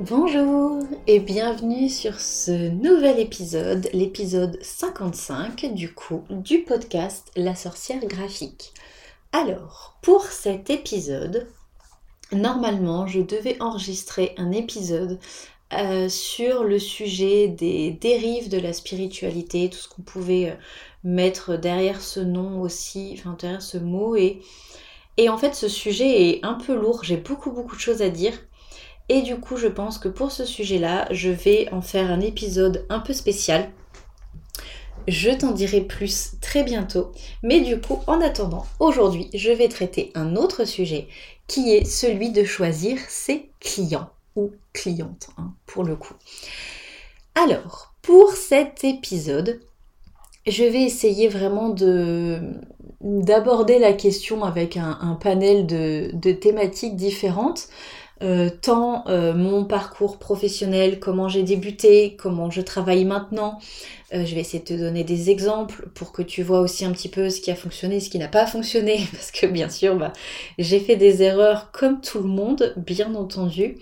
Bonjour et bienvenue sur ce nouvel épisode, l'épisode 55 du coup du podcast La sorcière graphique. Alors, pour cet épisode, normalement je devais enregistrer un épisode euh, sur le sujet des dérives de la spiritualité, tout ce qu'on pouvait euh, mettre derrière ce nom aussi, enfin derrière ce mot et, et en fait ce sujet est un peu lourd, j'ai beaucoup beaucoup de choses à dire et du coup, je pense que pour ce sujet-là, je vais en faire un épisode un peu spécial. Je t'en dirai plus très bientôt. Mais du coup, en attendant, aujourd'hui, je vais traiter un autre sujet qui est celui de choisir ses clients ou clientes, hein, pour le coup. Alors, pour cet épisode, je vais essayer vraiment de d'aborder la question avec un, panel de thématiques différentes. Euh, tant euh, mon parcours professionnel, comment j'ai débuté, comment je travaille maintenant. Euh, je vais essayer de te donner des exemples pour que tu vois aussi un petit peu ce qui a fonctionné, ce qui n'a pas fonctionné, parce que bien sûr, bah, j'ai fait des erreurs comme tout le monde, bien entendu.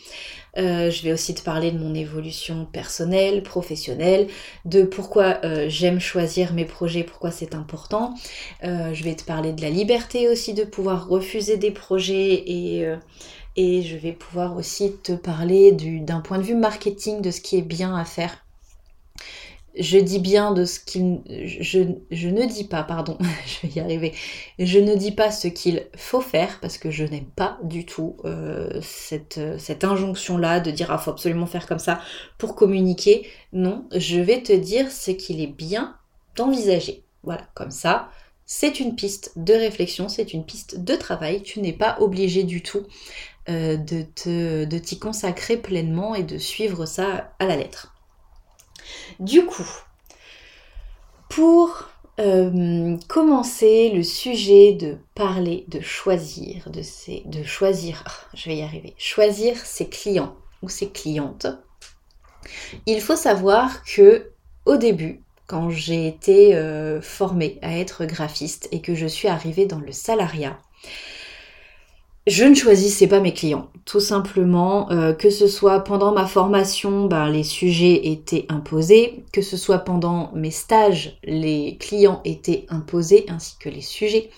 je vais aussi te parler de mon évolution personnelle, professionnelle, de pourquoi j'aime choisir mes projets, pourquoi c'est important. je vais te parler de la liberté aussi de pouvoir refuser des projets et et je vais pouvoir aussi te parler d'un point de vue marketing de ce qui est bien à faire. Je dis bien de ce qu'il... Je, ne dis pas, pardon, je vais y arriver. Je ne dis pas ce qu'il faut faire parce que je n'aime pas du tout euh, cette, cette injonction-là de dire ah faut absolument faire comme ça pour communiquer. Non, je vais te dire ce qu'il est bien d'envisager. Voilà, comme ça, c'est une piste de réflexion, c'est une piste de travail. Tu n'es pas obligé du tout euh, de, de t'y consacrer pleinement et de suivre ça à la lettre. Du coup, pour euh, commencer le sujet de parler, de choisir, de, de choisir, ah, je vais y arriver, choisir ses clients ou ses clientes, il faut savoir que au début, quand j'ai été euh, formée à être graphiste et que je suis arrivée dans le salariat, je ne choisissais pas mes clients, tout simplement, euh, que ce soit pendant ma formation, ben, les sujets étaient imposés, que ce soit pendant mes stages, les clients étaient imposés, ainsi que les sujets.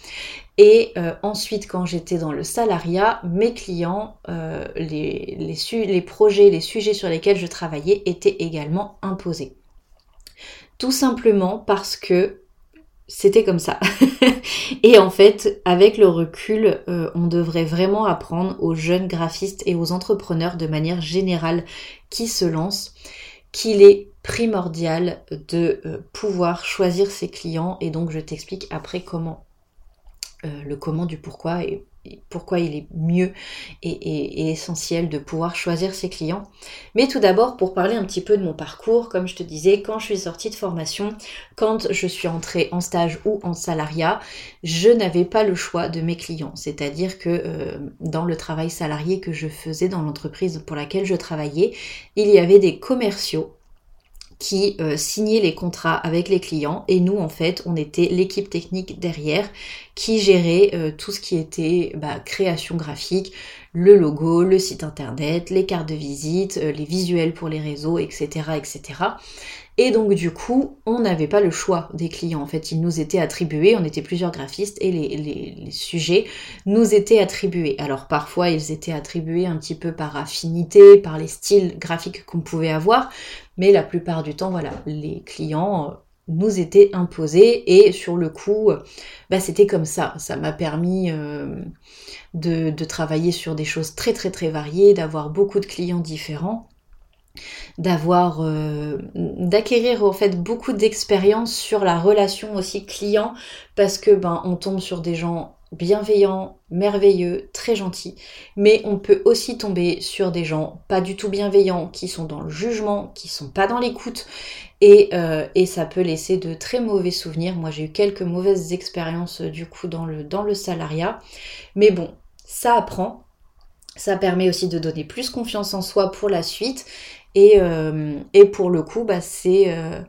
Et euh, ensuite, quand j'étais dans le salariat, mes clients, euh, les, les, les projets, les sujets sur lesquels je travaillais étaient également imposés. Tout simplement parce que c'était comme ça. et en fait, avec le recul, euh, on devrait vraiment apprendre aux jeunes graphistes et aux entrepreneurs de manière générale qui se lancent qu'il est primordial de euh, pouvoir choisir ses clients et donc je t'explique après comment euh, le comment du pourquoi et pourquoi il est mieux et, essentiel de pouvoir choisir ses clients. Mais tout d'abord, pour parler un petit peu de mon parcours, comme je te disais, quand je suis sortie de formation, quand je suis entrée en stage ou en salariat, je n'avais pas le choix de mes clients. C'est-à-dire que euh, dans le travail salarié que je faisais dans l'entreprise pour laquelle je travaillais, il y avait des commerciaux qui euh, signait les contrats avec les clients et nous en fait on était l'équipe technique derrière qui gérait euh, tout ce qui était bah, création graphique, le logo, le site internet, les cartes de visite, euh, les visuels pour les réseaux, etc. etc. Et donc du coup, on n'avait pas le choix des clients. En fait, ils nous étaient attribués, on était plusieurs graphistes et les, sujets nous étaient attribués. Alors parfois, ils étaient attribués un petit peu par affinité, par les styles graphiques qu'on pouvait avoir, mais la plupart du temps, voilà, les clients euh, nous étaient imposés et sur le coup, bah, c'était comme ça. Ça m'a permis euh, de travailler sur des choses très très très variées, d'avoir beaucoup de clients différents d'avoir euh, d'acquérir en fait beaucoup d'expérience sur la relation aussi client parce que ben on tombe sur des gens bienveillants, merveilleux, très gentils, mais on peut aussi tomber sur des gens pas du tout bienveillants, qui sont dans le jugement, qui sont pas dans l'écoute, et, euh, et, ça peut laisser de très mauvais souvenirs. Moi j'ai eu quelques mauvaises expériences euh, du coup dans le, dans le salariat, mais bon, ça apprend, ça permet aussi de donner plus confiance en soi pour la suite euh, et, pour le coup, bah, c'est euh,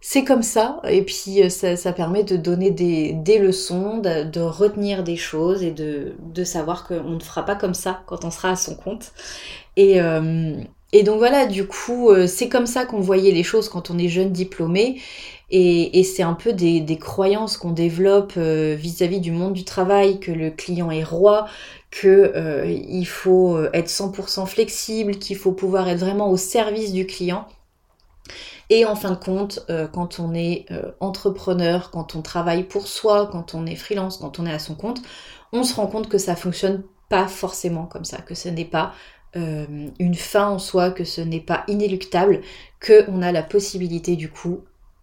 c'est comme ça. Et puis euh, ça, permet de donner des, leçons, de, retenir des choses et de, savoir qu'on ne fera pas comme ça quand on sera à son compte. Et, et donc voilà, du coup, c'est comme ça qu'on voyait les choses quand on est jeune diplômé. Et, c'est un peu des, croyances qu'on développe vis-à-vis du monde du travail, que le client est roi, qu'il euh, faut être 100% flexible, qu'il faut pouvoir être vraiment au service du client. Et en fin de compte, quand on est entrepreneur, quand on travaille pour soi, quand on est freelance, quand on est à son compte, on se rend compte que ça fonctionne pas forcément comme ça, que ce n'est pas euh, une fin en soi, que ce n'est pas inéluctable, qu'on a la possibilité du coup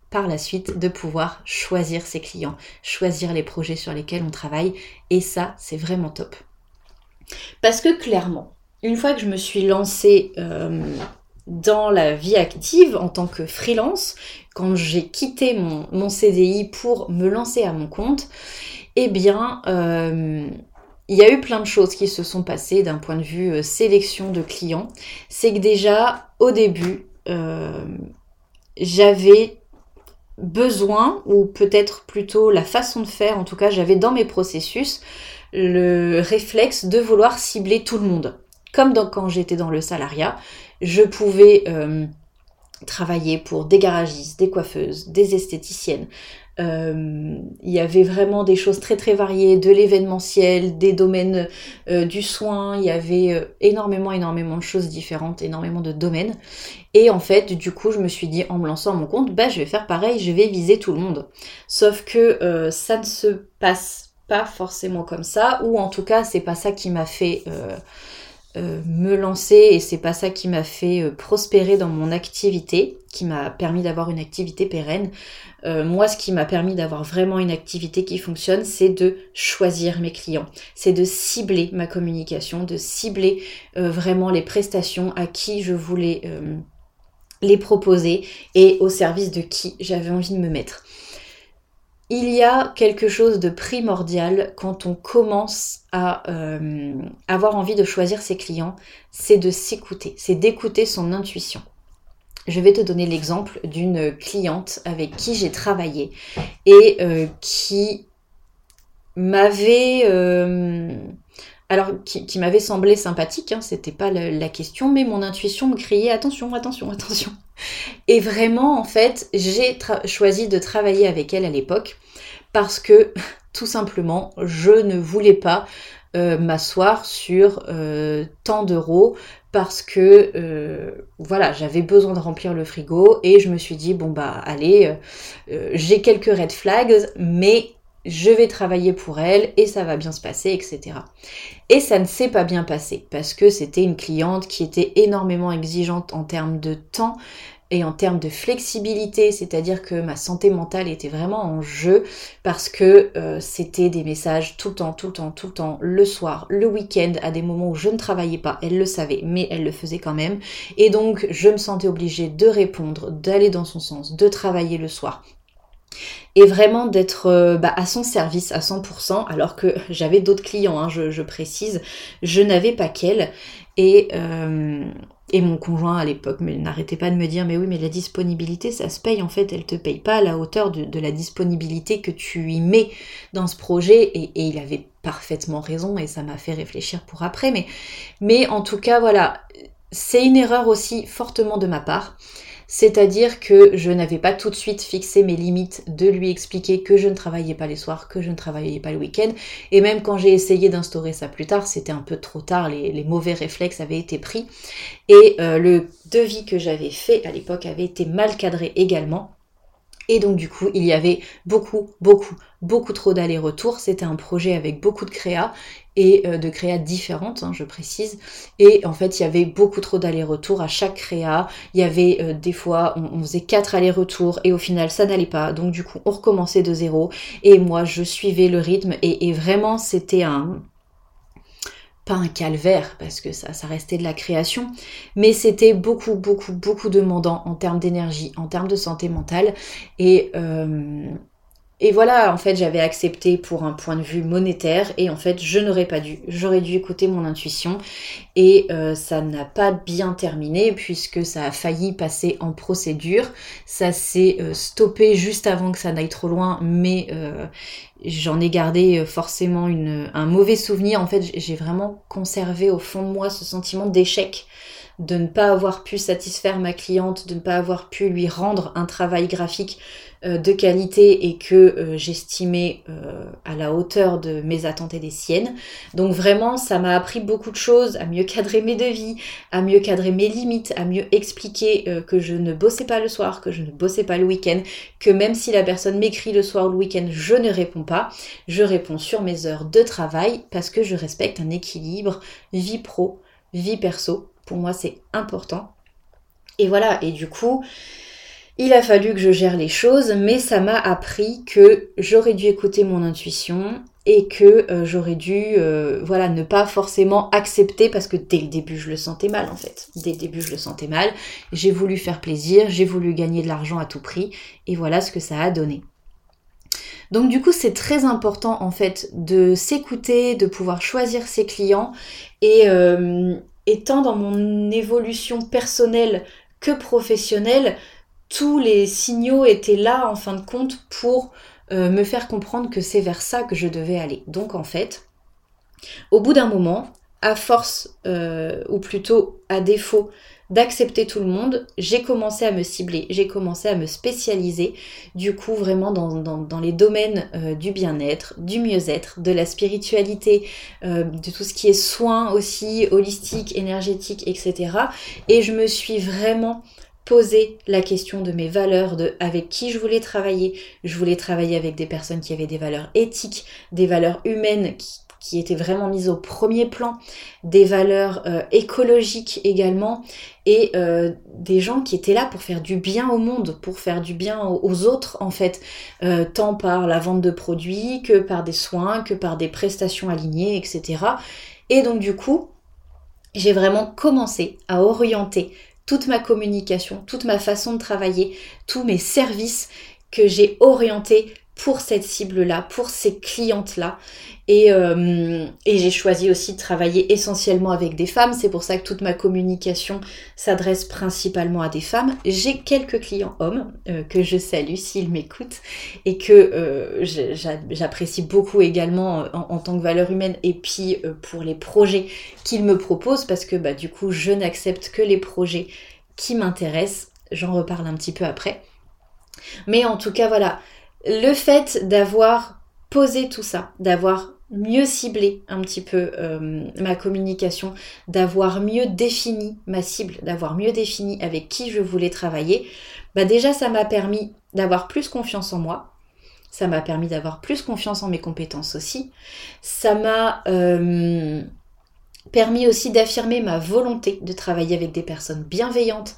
par la suite de pouvoir choisir ses clients, choisir les projets sur lesquels on travaille, et ça c'est vraiment top. Parce que clairement, une fois que je me suis lancée euh, dans la vie active en tant que freelance, quand j'ai quitté mon, CDI pour me lancer à mon compte, eh bien, euh, il y a eu plein de choses qui se sont passées d'un point de vue euh, sélection de clients. C'est que déjà, au début, j'avais besoin, ou peut-être plutôt la façon de faire, en tout cas, j'avais dans mes processus le réflexe de vouloir cibler tout le monde. Comme quand j'étais dans le salariat, je pouvais euh, travailler pour des garagistes, des coiffeuses, des esthéticiennes, euh, il y avait vraiment des choses très très variées, de l'événementiel, des domaines euh, du soin, il y avait énormément énormément de choses différentes, énormément de domaines. Et en fait, du coup, je me suis dit en me lançant à mon compte, bah je vais faire pareil, je vais viser tout le monde. Sauf que ça ne se passe pas forcément comme ça, ou en tout cas, c'est pas ça qui m'a fait euh, me lancer et c'est pas ça qui m'a fait euh, prospérer dans mon activité, qui m'a permis d'avoir une activité pérenne. Euh, moi, ce qui m'a permis d'avoir vraiment une activité qui fonctionne, c'est de choisir mes clients, c'est de cibler ma communication, de cibler vraiment les prestations à qui je voulais les proposer et au service de qui j'avais envie de me mettre il y a quelque chose de primordial quand on commence à euh, avoir envie de choisir ses clients, c'est de s'écouter, c'est d'écouter son intuition. Je vais te donner l'exemple d'une cliente avec qui j'ai travaillé et euh, qui m'avait euh, alors qui, m'avait semblé sympathique, hein, c'était pas la, question, mais mon intuition me criait attention, attention, attention. Et vraiment, en fait, j'ai choisi de travailler avec elle à l'époque parce que tout simplement, je ne voulais pas euh, m'asseoir sur euh, tant d'euros parce que euh, voilà j'avais besoin de remplir le frigo et je me suis dit bon bah allez j'ai quelques red flags mais je vais travailler pour elle et ça va bien se passer, etc. Et ça ne s'est pas bien passé parce que c'était une cliente qui était énormément exigeante en termes de temps et en termes de flexibilité, c'est-à-dire que ma santé mentale était vraiment en jeu parce que euh, c'était des messages tout le temps, tout le temps, tout le temps, le soir, le week-end, à des moments où je ne travaillais pas, elle le savait, mais elle le faisait quand même. Et donc je me sentais obligée de répondre, d'aller dans son sens, de travailler le soir et vraiment d'être euh, bah, à son service à 100%, alors que j'avais d'autres clients, hein, je, précise, je n'avais pas qu'elle. Et, euh, mon conjoint à l'époque n'arrêtait pas de me dire mais oui mais la disponibilité ça se paye en fait, elle te paye pas à la hauteur de, la disponibilité que tu y mets dans ce projet. Et, il avait parfaitement raison et ça m'a fait réfléchir pour après. Mais en tout cas voilà. C'est une erreur aussi fortement de ma part c'est-à-dire que je n'avais pas tout de suite fixé mes limites de lui expliquer que je ne travaillais pas les soirs, que je ne travaillais pas le week-end. Et même quand j'ai essayé d'instaurer ça plus tard, c'était un peu trop tard, les, mauvais réflexes avaient été pris. Et euh, le devis que j'avais fait à l'époque avait été mal cadré également. Et donc du coup, il y avait beaucoup, beaucoup, beaucoup trop d'allers-retours. C'était un projet avec beaucoup de créa et euh, de créa différentes, hein, je précise. Et en fait, il y avait beaucoup trop d'allers-retours à chaque créa. Il y avait euh, des fois, on, faisait quatre allers-retours et au final, ça n'allait pas. Donc du coup, on recommençait de zéro. Et moi, je suivais le rythme et vraiment, c'était un, pas un calvaire parce que ça, restait de la création, mais c'était beaucoup, beaucoup, beaucoup demandant en termes d'énergie, en termes de santé mentale. Et, euh, et voilà, en fait, j'avais accepté pour un point de vue monétaire et en fait, je n'aurais pas dû. J'aurais dû écouter mon intuition et euh, ça n'a pas bien terminé puisque ça a failli passer en procédure. Ça s'est euh, stoppé juste avant que ça n'aille trop loin, mais euh, j'en ai gardé forcément un mauvais souvenir. En fait, j'ai vraiment conservé au fond de moi ce sentiment d'échec de ne pas avoir pu satisfaire ma cliente, de ne pas avoir pu lui rendre un travail graphique de qualité et que euh, j'estimais euh, à la hauteur de mes attentes et des siennes. Donc vraiment, ça m'a appris beaucoup de choses, à mieux cadrer mes devis, à mieux cadrer mes limites, à mieux expliquer que je ne bossais pas le soir, que je ne bossais pas le week-end, que même si la personne m'écrit le soir ou le week-end, je ne réponds pas. Je réponds sur mes heures de travail parce que je respecte un équilibre vie pro, vie perso. Pour moi, c'est important. Et voilà, et du coup, il a fallu que je gère les choses, mais ça m'a appris que j'aurais dû écouter mon intuition et que euh, j'aurais dû euh, voilà ne pas forcément accepter parce que dès le début je le sentais mal en fait. Dès le début je le sentais mal. J'ai voulu faire plaisir, j'ai voulu gagner de l'argent à tout prix et voilà ce que ça a donné. Donc du coup c'est très important en fait de s'écouter, de pouvoir choisir ses clients et euh, étant dans mon évolution personnelle que professionnelle, tous les signaux étaient là en fin de compte pour euh, me faire comprendre que c'est vers ça que je devais aller. Donc en fait, au bout d'un moment, à force, euh, ou plutôt à défaut d'accepter tout le monde, j'ai commencé à me cibler, j'ai commencé à me spécialiser, du coup vraiment dans, les domaines euh, du bien-être, du mieux-être, de la spiritualité, de tout ce qui est soins aussi, holistique, énergétique, etc. Et je me suis vraiment poser la question de mes valeurs, de avec qui je voulais travailler. Je voulais travailler avec des personnes qui avaient des valeurs éthiques, des valeurs humaines qui, étaient vraiment mises au premier plan, des valeurs euh, écologiques également, et euh, des gens qui étaient là pour faire du bien au monde, pour faire du bien aux, autres en fait, euh, tant par la vente de produits que par des soins, que par des prestations alignées, etc. Et donc du coup, j'ai vraiment commencé à orienter toute ma communication, toute ma façon de travailler, tous mes services que j'ai orientés pour cette cible-là, pour ces clientes-là. Euh, et, j'ai choisi aussi de travailler essentiellement avec des femmes. C'est pour ça que toute ma communication s'adresse principalement à des femmes. J'ai quelques clients hommes euh, que je salue s'ils m'écoutent et que euh, j'apprécie beaucoup également en, tant que valeur humaine et puis pour les projets qu'ils me proposent parce que bah, du coup je n'accepte que les projets qui m'intéressent. J'en reparle un petit peu après. Mais en tout cas voilà, le fait d'avoir posé tout ça, d'avoir mieux ciblé un petit peu euh, ma communication, d'avoir mieux défini ma cible, d'avoir mieux défini avec qui je voulais travailler, bah déjà ça m'a permis d'avoir plus confiance en moi, ça m'a permis d'avoir plus confiance en mes compétences aussi, ça m'a euh, permis aussi d'affirmer ma volonté de travailler avec des personnes bienveillantes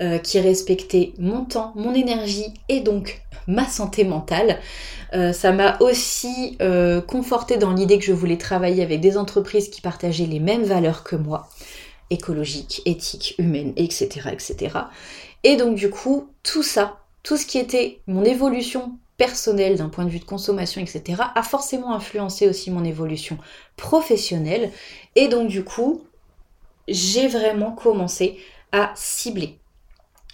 euh, qui respectaient mon temps, mon énergie et donc ma santé mentale. Euh, ça m'a aussi euh, conforté dans l'idée que je voulais travailler avec des entreprises qui partageaient les mêmes valeurs que moi, écologiques, éthiques, humaines, etc., etc. Et donc du coup, tout ça, tout ce qui était mon évolution personnelle d'un point de vue de consommation, etc., a forcément influencé aussi mon évolution professionnelle. Et donc du coup, j'ai vraiment commencé à cibler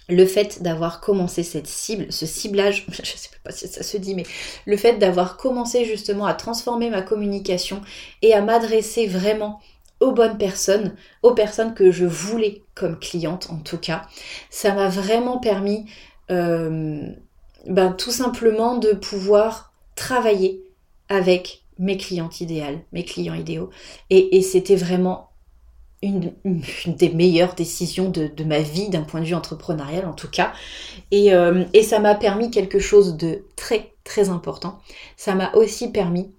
le fait d'avoir commencé cette cible, ce ciblage, je ne sais pas si ça se dit, mais le fait d'avoir commencé justement à transformer ma communication et à m'adresser vraiment aux bonnes personnes, aux personnes que je voulais comme cliente en tout cas, ça m'a vraiment permis euh, ben, tout simplement de pouvoir travailler avec mes clientes idéales, mes clients idéaux. et c'était vraiment une, des meilleures décisions de, ma vie d'un point de vue entrepreneurial en tout cas. Et, euh, et ça m'a permis quelque chose de très très important. Ça m'a aussi permis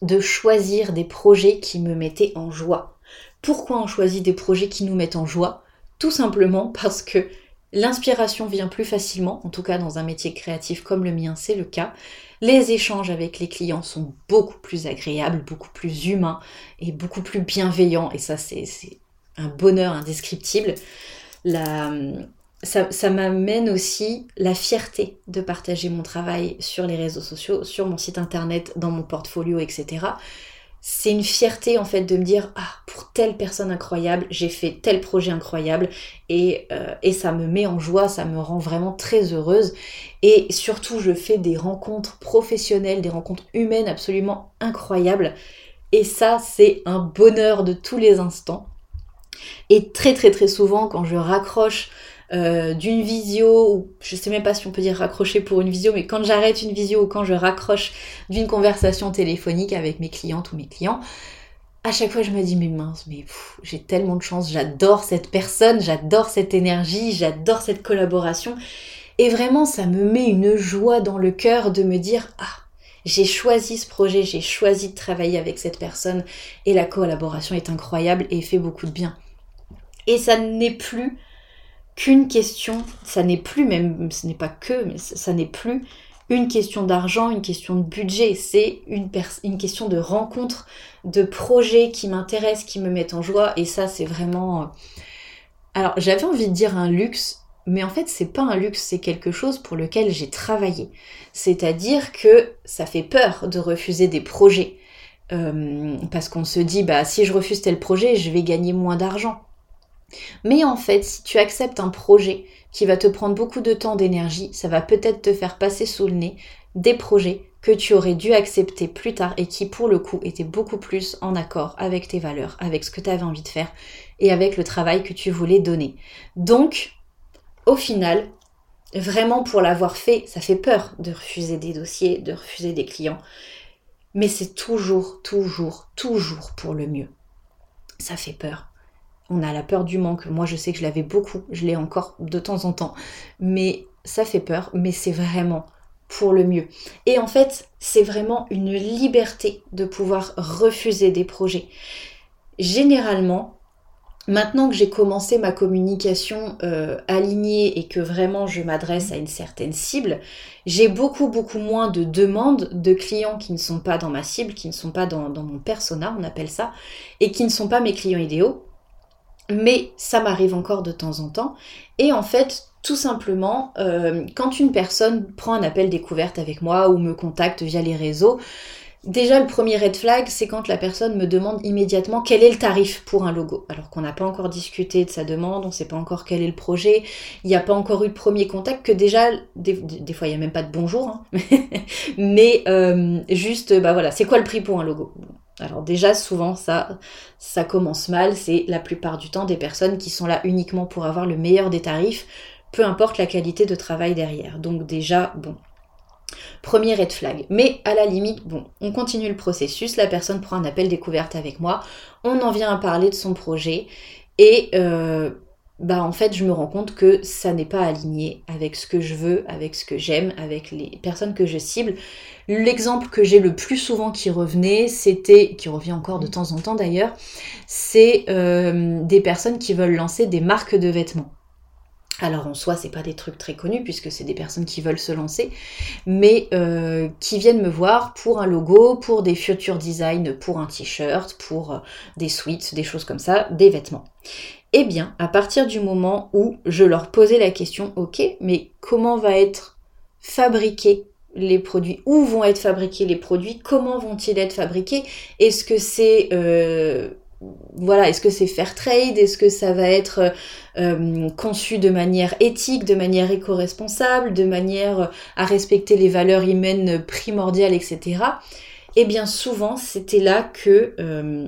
de choisir des projets qui me mettaient en joie. Pourquoi on choisit des projets qui nous mettent en joie? Tout simplement parce que l'inspiration vient plus facilement, en tout cas dans un métier créatif comme le mien, c'est le cas. Les échanges avec les clients sont beaucoup plus agréables, beaucoup plus humains et beaucoup plus bienveillants. Et ça, c'est un bonheur indescriptible. ça, m'amène aussi la fierté de partager mon travail sur les réseaux sociaux, sur mon site internet, dans mon portfolio, etc c'est une fierté en fait de me dire ah pour telle personne incroyable j'ai fait tel projet incroyable. Et, euh, et, ça me met en joie ça me rend vraiment très heureuse. Et surtout je fais des rencontres professionnelles des rencontres humaines absolument incroyables. Et ça c'est un bonheur de tous les instants. Et très très très souvent, quand je raccroche euh, d'une visio, ou je sais même pas si on peut dire raccrocher pour une visio, mais quand j'arrête une visio ou quand je raccroche d'une conversation téléphonique avec mes clientes ou mes clients, à chaque fois je me dis mais mince, mais j'ai tellement de chance, j'adore cette personne, j'adore cette énergie, j'adore cette collaboration. Et vraiment, ça me met une joie dans le cœur de me dire ah j'ai choisi ce projet, j'ai choisi de travailler avec cette personne et la collaboration est incroyable et fait beaucoup de bien. Et ça n'est plus qu'une question, ça n'est plus même, ce n'est pas que, mais ça, n'est plus une question d'argent, une question de budget, c'est une, une, question de rencontre, de projets qui m'intéressent, qui me mettent en joie, et ça c'est vraiment... Euh, alors j'avais envie de dire un luxe, mais en fait c'est pas un luxe, c'est quelque chose pour lequel j'ai travaillé. C'est-à-dire que ça fait peur de refuser des projets. Euh, parce qu'on se dit, bah si je refuse tel projet, je vais gagner moins d'argent. Mais en fait, si tu acceptes un projet qui va te prendre beaucoup de temps, d'énergie, ça va peut-être te faire passer sous le nez des projets que tu aurais dû accepter plus tard et qui pour le coup étaient beaucoup plus en accord avec tes valeurs, avec ce que tu avais envie de faire et avec le travail que tu voulais donner. Donc, au final, vraiment pour l'avoir fait, ça fait peur de refuser des dossiers, de refuser des clients, mais c'est toujours, toujours, toujours pour le mieux. Ça fait peur on a la peur du manque. Moi, je sais que je l'avais beaucoup, je l'ai encore de temps en temps. Mais ça fait peur, mais c'est vraiment pour le mieux. Et en fait, c'est vraiment une liberté de pouvoir refuser des projets. Généralement, maintenant que j'ai commencé ma communication euh, alignée et que vraiment je m'adresse à une certaine cible, j'ai beaucoup beaucoup moins de demandes de clients qui ne sont pas dans ma cible, qui ne sont pas dans, dans mon persona, on appelle ça, et qui ne sont pas mes clients idéaux mais ça m'arrive encore de temps en temps. Et en fait, tout simplement, euh, quand une personne prend un appel découverte avec moi ou me contacte via les réseaux, déjà le premier red flag, c'est quand la personne me demande immédiatement quel est le tarif pour un logo. Alors qu'on n'a pas encore discuté de sa demande, on ne sait pas encore quel est le projet, il n'y a pas encore eu de premier contact, que déjà, des, fois il n'y a même pas de bonjour, hein. mais euh, juste, bah voilà, c'est quoi le prix pour un logo? Alors déjà, souvent, ça, commence mal. C'est la plupart du temps des personnes qui sont là uniquement pour avoir le meilleur des tarifs, peu importe la qualité de travail derrière. Donc déjà, bon, Premier red flag. Mais à la limite, bon, on continue le processus, la personne prend un appel découverte avec moi, on en vient à parler de son projet et euh, bah en fait je me rends compte que ça n'est pas aligné avec ce que je veux, avec ce que j'aime, avec les personnes que je cible. L'exemple que j'ai le plus souvent qui revenait, c'était, qui revient encore de temps en temps d'ailleurs, c'est euh, des personnes qui veulent lancer des marques de vêtements. Alors en soi, c'est pas des trucs très connus puisque c'est des personnes qui veulent se lancer, mais euh, qui viennent me voir pour un logo, pour des future designs, pour un t-shirt, pour euh, des suites, des choses comme ça, des vêtements. Eh bien, à partir du moment où je leur posais la question, ok, mais comment va être fabriqué les produits, où vont être fabriqués les produits, comment vont-ils être fabriqués, est-ce que c'est euh, voilà, est-ce que c'est fair trade, est-ce que ça va être euh, conçu de manière éthique, de manière éco-responsable, de manière à respecter les valeurs humaines primordiales, etc. Eh bien souvent, c'était là que euh,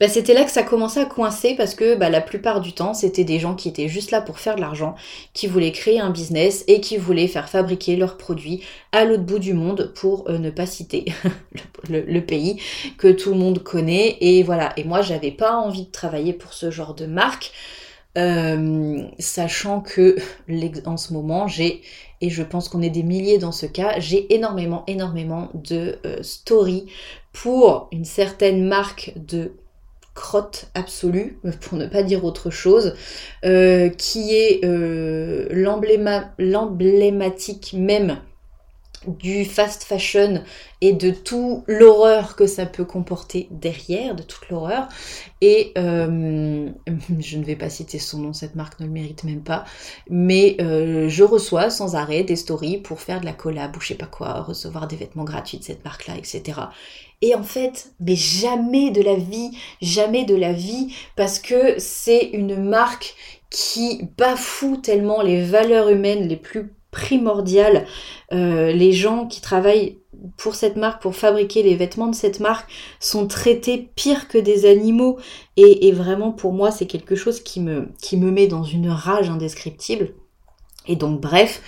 bah, c'était là que ça commençait à coincer parce que bah, la plupart du temps, c'était des gens qui étaient juste là pour faire de l'argent, qui voulaient créer un business et qui voulaient faire fabriquer leurs produits à l'autre bout du monde pour euh, ne pas citer le, pays que tout le monde connaît. Et voilà. Et moi, j'avais pas envie de travailler pour ce genre de marque. Euh, sachant que en ce moment j'ai et je pense qu'on est des milliers dans ce cas, j'ai énormément énormément de euh, stories pour une certaine marque de crotte absolue, pour ne pas dire autre chose, euh, qui est euh, l'emblématique même du fast fashion et de tout l'horreur que ça peut comporter derrière, de toute l'horreur. Et euh, je ne vais pas citer son nom, cette marque ne le mérite même pas, mais je reçois sans arrêt des stories pour faire de la collab ou je sais pas quoi, recevoir des vêtements gratuits de cette marque-là, etc. Et en fait, mais jamais de la vie, jamais de la vie, parce que c'est une marque qui bafoue tellement les valeurs humaines les plus primordiales. Euh, les gens qui travaillent pour cette marque, pour fabriquer les vêtements de cette marque, sont traités pire que des animaux. Et, vraiment, pour moi, c'est quelque chose qui me, qui me met dans une rage indescriptible. Et donc, bref,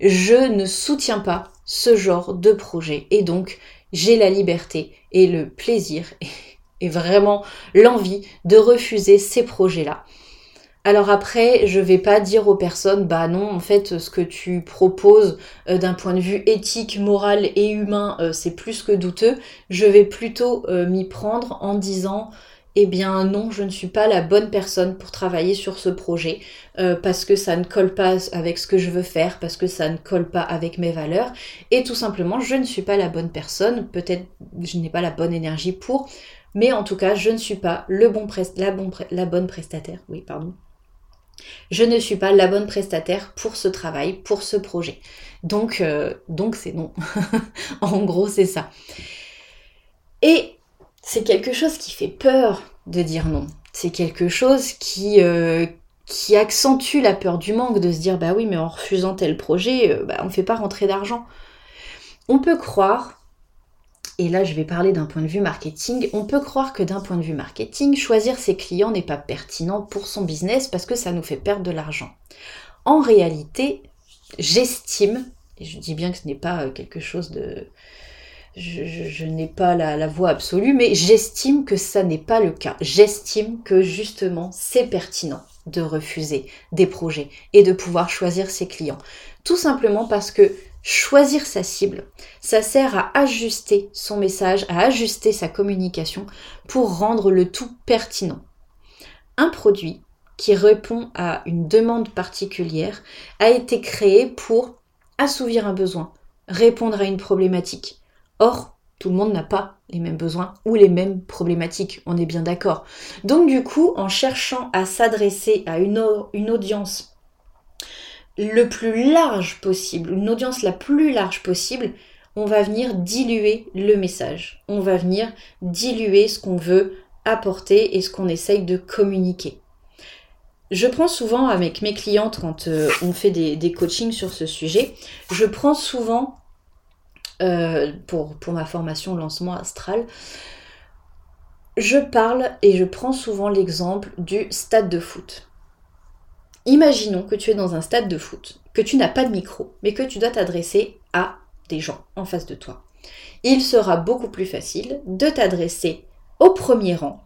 je ne soutiens pas ce genre de projet. Et donc, j'ai la liberté et le plaisir et vraiment l'envie de refuser ces projets-là. Alors après, je vais pas dire aux personnes, bah non, en fait, ce que tu proposes euh, d'un point de vue éthique, moral et humain, euh, c'est plus que douteux. Je vais plutôt euh, m'y prendre en disant, eh bien non, je ne suis pas la bonne personne pour travailler sur ce projet, parce que ça ne colle pas avec ce que je veux faire, parce que ça ne colle pas avec mes valeurs, et tout simplement, je ne suis pas la bonne personne, peut-être je n'ai pas la bonne énergie pour, mais en tout cas, je ne suis pas le bon la, la bonne prestataire, oui, pardon, je ne suis pas la bonne prestataire pour ce travail, pour ce projet. Donc, euh, donc c'est non. en gros, c'est ça. Et c'est quelque chose qui fait peur de dire non. C'est quelque chose qui, euh, qui accentue la peur du manque, de se dire bah oui, mais en refusant tel projet, euh, bah, on ne fait pas rentrer d'argent. On peut croire et là je vais parler d'un point de vue marketing, on peut croire que d'un point de vue marketing, choisir ses clients n'est pas pertinent pour son business parce que ça nous fait perdre de l'argent. En réalité, j'estime, et je dis bien que ce n'est pas euh, quelque chose de... Je, n'ai pas la, la voix absolue, mais j'estime que ça n'est pas le cas. J'estime que justement c'est pertinent de refuser des projets et de pouvoir choisir ses clients. Tout simplement parce que choisir sa cible, ça sert à ajuster son message, à ajuster sa communication pour rendre le tout pertinent. Un produit qui répond à une demande particulière a été créé pour assouvir un besoin, répondre à une problématique. Or, tout le monde n'a pas les mêmes besoins ou les mêmes problématiques, on est bien d'accord. Donc du coup, en cherchant à s'adresser à une, une audience le plus large possible, une audience la plus large possible, on va venir diluer le message. On va venir diluer ce qu'on veut apporter et ce qu'on essaye de communiquer. Je prends souvent avec mes clientes quand euh, on fait des, coachings sur ce sujet, je prends souvent euh, pour, pour ma formation lancement astral, je parle et je prends souvent l'exemple du stade de foot. Imaginons que tu es dans un stade de foot, que tu n'as pas de micro, mais que tu dois t'adresser à des gens en face de toi. Il sera beaucoup plus facile de t'adresser au premier rang.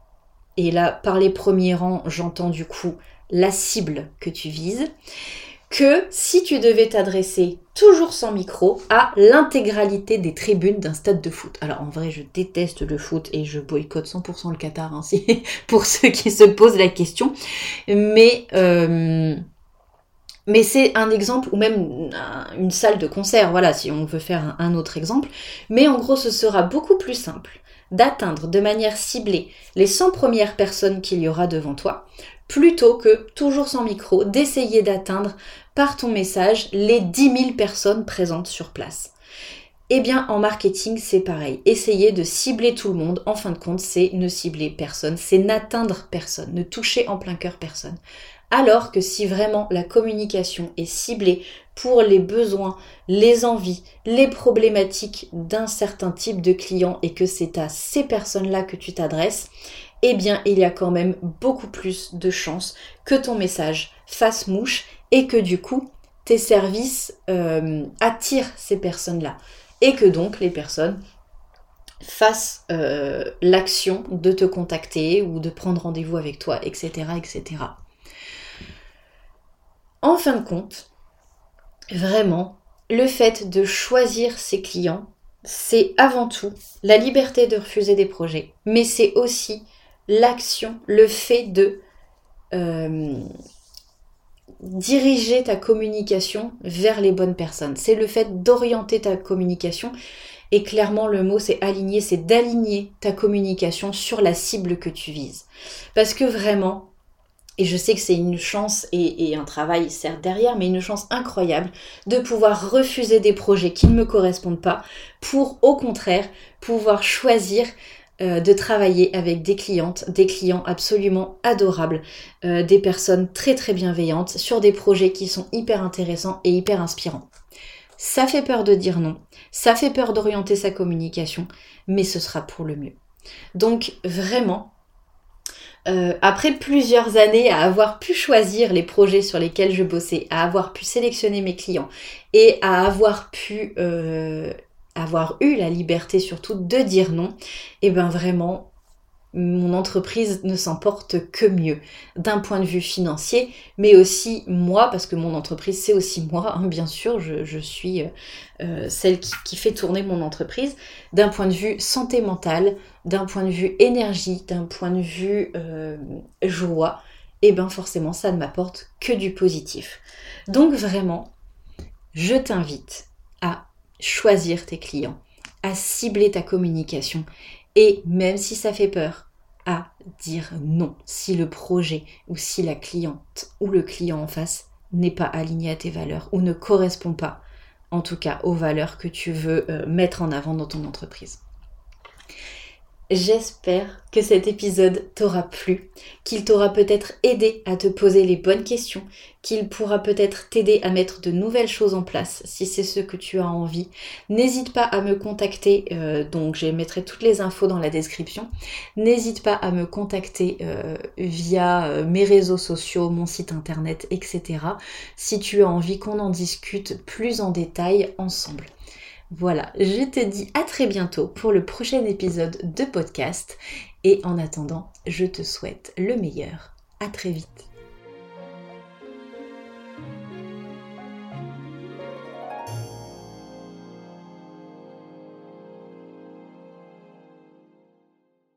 Et là, par les premiers rangs, j'entends du coup la cible que tu vises que si tu devais t'adresser toujours sans micro à l'intégralité des tribunes d'un stade de foot. Alors en vrai, je déteste le foot et je boycotte 100% le Qatar hein, pour ceux qui se posent la question. Mais euh, mais c'est un exemple, ou même une salle de concert, voilà, si on veut faire un autre exemple. Mais en gros, ce sera beaucoup plus simple d'atteindre de manière ciblée les 100 premières personnes qu'il y aura devant toi, plutôt que, toujours sans micro, d'essayer d'atteindre par ton message les 10 000 personnes présentes sur place. Eh bien, en marketing, c'est pareil. Essayer de cibler tout le monde, en fin de compte, c'est ne cibler personne, c'est n'atteindre personne, ne toucher en plein cœur personne. Alors que si vraiment la communication est ciblée pour les besoins, les envies, les problématiques d'un certain type de client et que c'est à ces personnes-là que tu t'adresses, eh bien il y a quand même beaucoup plus de chances que ton message fasse mouche et que du coup tes services euh, attirent ces personnes-là et que donc les personnes fassent euh, l'action de te contacter ou de prendre rendez-vous avec toi, etc., etc. En fin de compte, vraiment, le fait de choisir ses clients, c'est avant tout la liberté de refuser des projets, mais c'est aussi l'action, le fait de euh, diriger ta communication vers les bonnes personnes. C'est le fait d'orienter ta communication. Et clairement, le mot, c'est aligner, c'est d'aligner ta communication sur la cible que tu vises. Parce que vraiment, et je sais que c'est une chance et, un travail certes derrière, mais une chance incroyable de pouvoir refuser des projets qui ne me correspondent pas pour au contraire pouvoir choisir euh, de travailler avec des clientes, des clients absolument adorables, euh, des personnes très très bienveillantes sur des projets qui sont hyper intéressants et hyper inspirants. Ça fait peur de dire non, ça fait peur d'orienter sa communication, mais ce sera pour le mieux. Donc vraiment, euh, après plusieurs années à avoir pu choisir les projets sur lesquels je bossais, à avoir pu sélectionner mes clients et à avoir pu avoir eu la liberté surtout de dire non, et eh ben vraiment mon entreprise ne s'en porte que mieux. D'un point de vue financier, mais aussi moi, parce que mon entreprise c'est aussi moi, hein, bien sûr, je, suis euh, celle qui, fait tourner mon entreprise, d'un point de vue santé mentale, d'un point de vue énergie, d'un point de vue euh, joie, et eh bien forcément ça ne m'apporte que du positif. Donc vraiment, je t'invite choisir tes clients, à cibler ta communication et même si ça fait peur, à dire non si le projet ou si la cliente ou le client en face n'est pas aligné à tes valeurs ou ne correspond pas en tout cas aux valeurs que tu veux euh, mettre en avant dans ton entreprise. J'espère que cet épisode t'aura plu, qu'il t'aura peut-être aidé à te poser les bonnes questions, qu'il pourra peut-être t'aider à mettre de nouvelles choses en place si c'est ce que tu as envie. N'hésite pas à me contacter, euh, donc je mettrai toutes les infos dans la description. N'hésite pas à me contacter euh, via euh, mes réseaux sociaux, mon site internet, etc. si tu as envie qu'on en discute plus en détail ensemble. Voilà, je te dis à très bientôt pour le prochain épisode de podcast et en attendant, je te souhaite le meilleur. À très vite.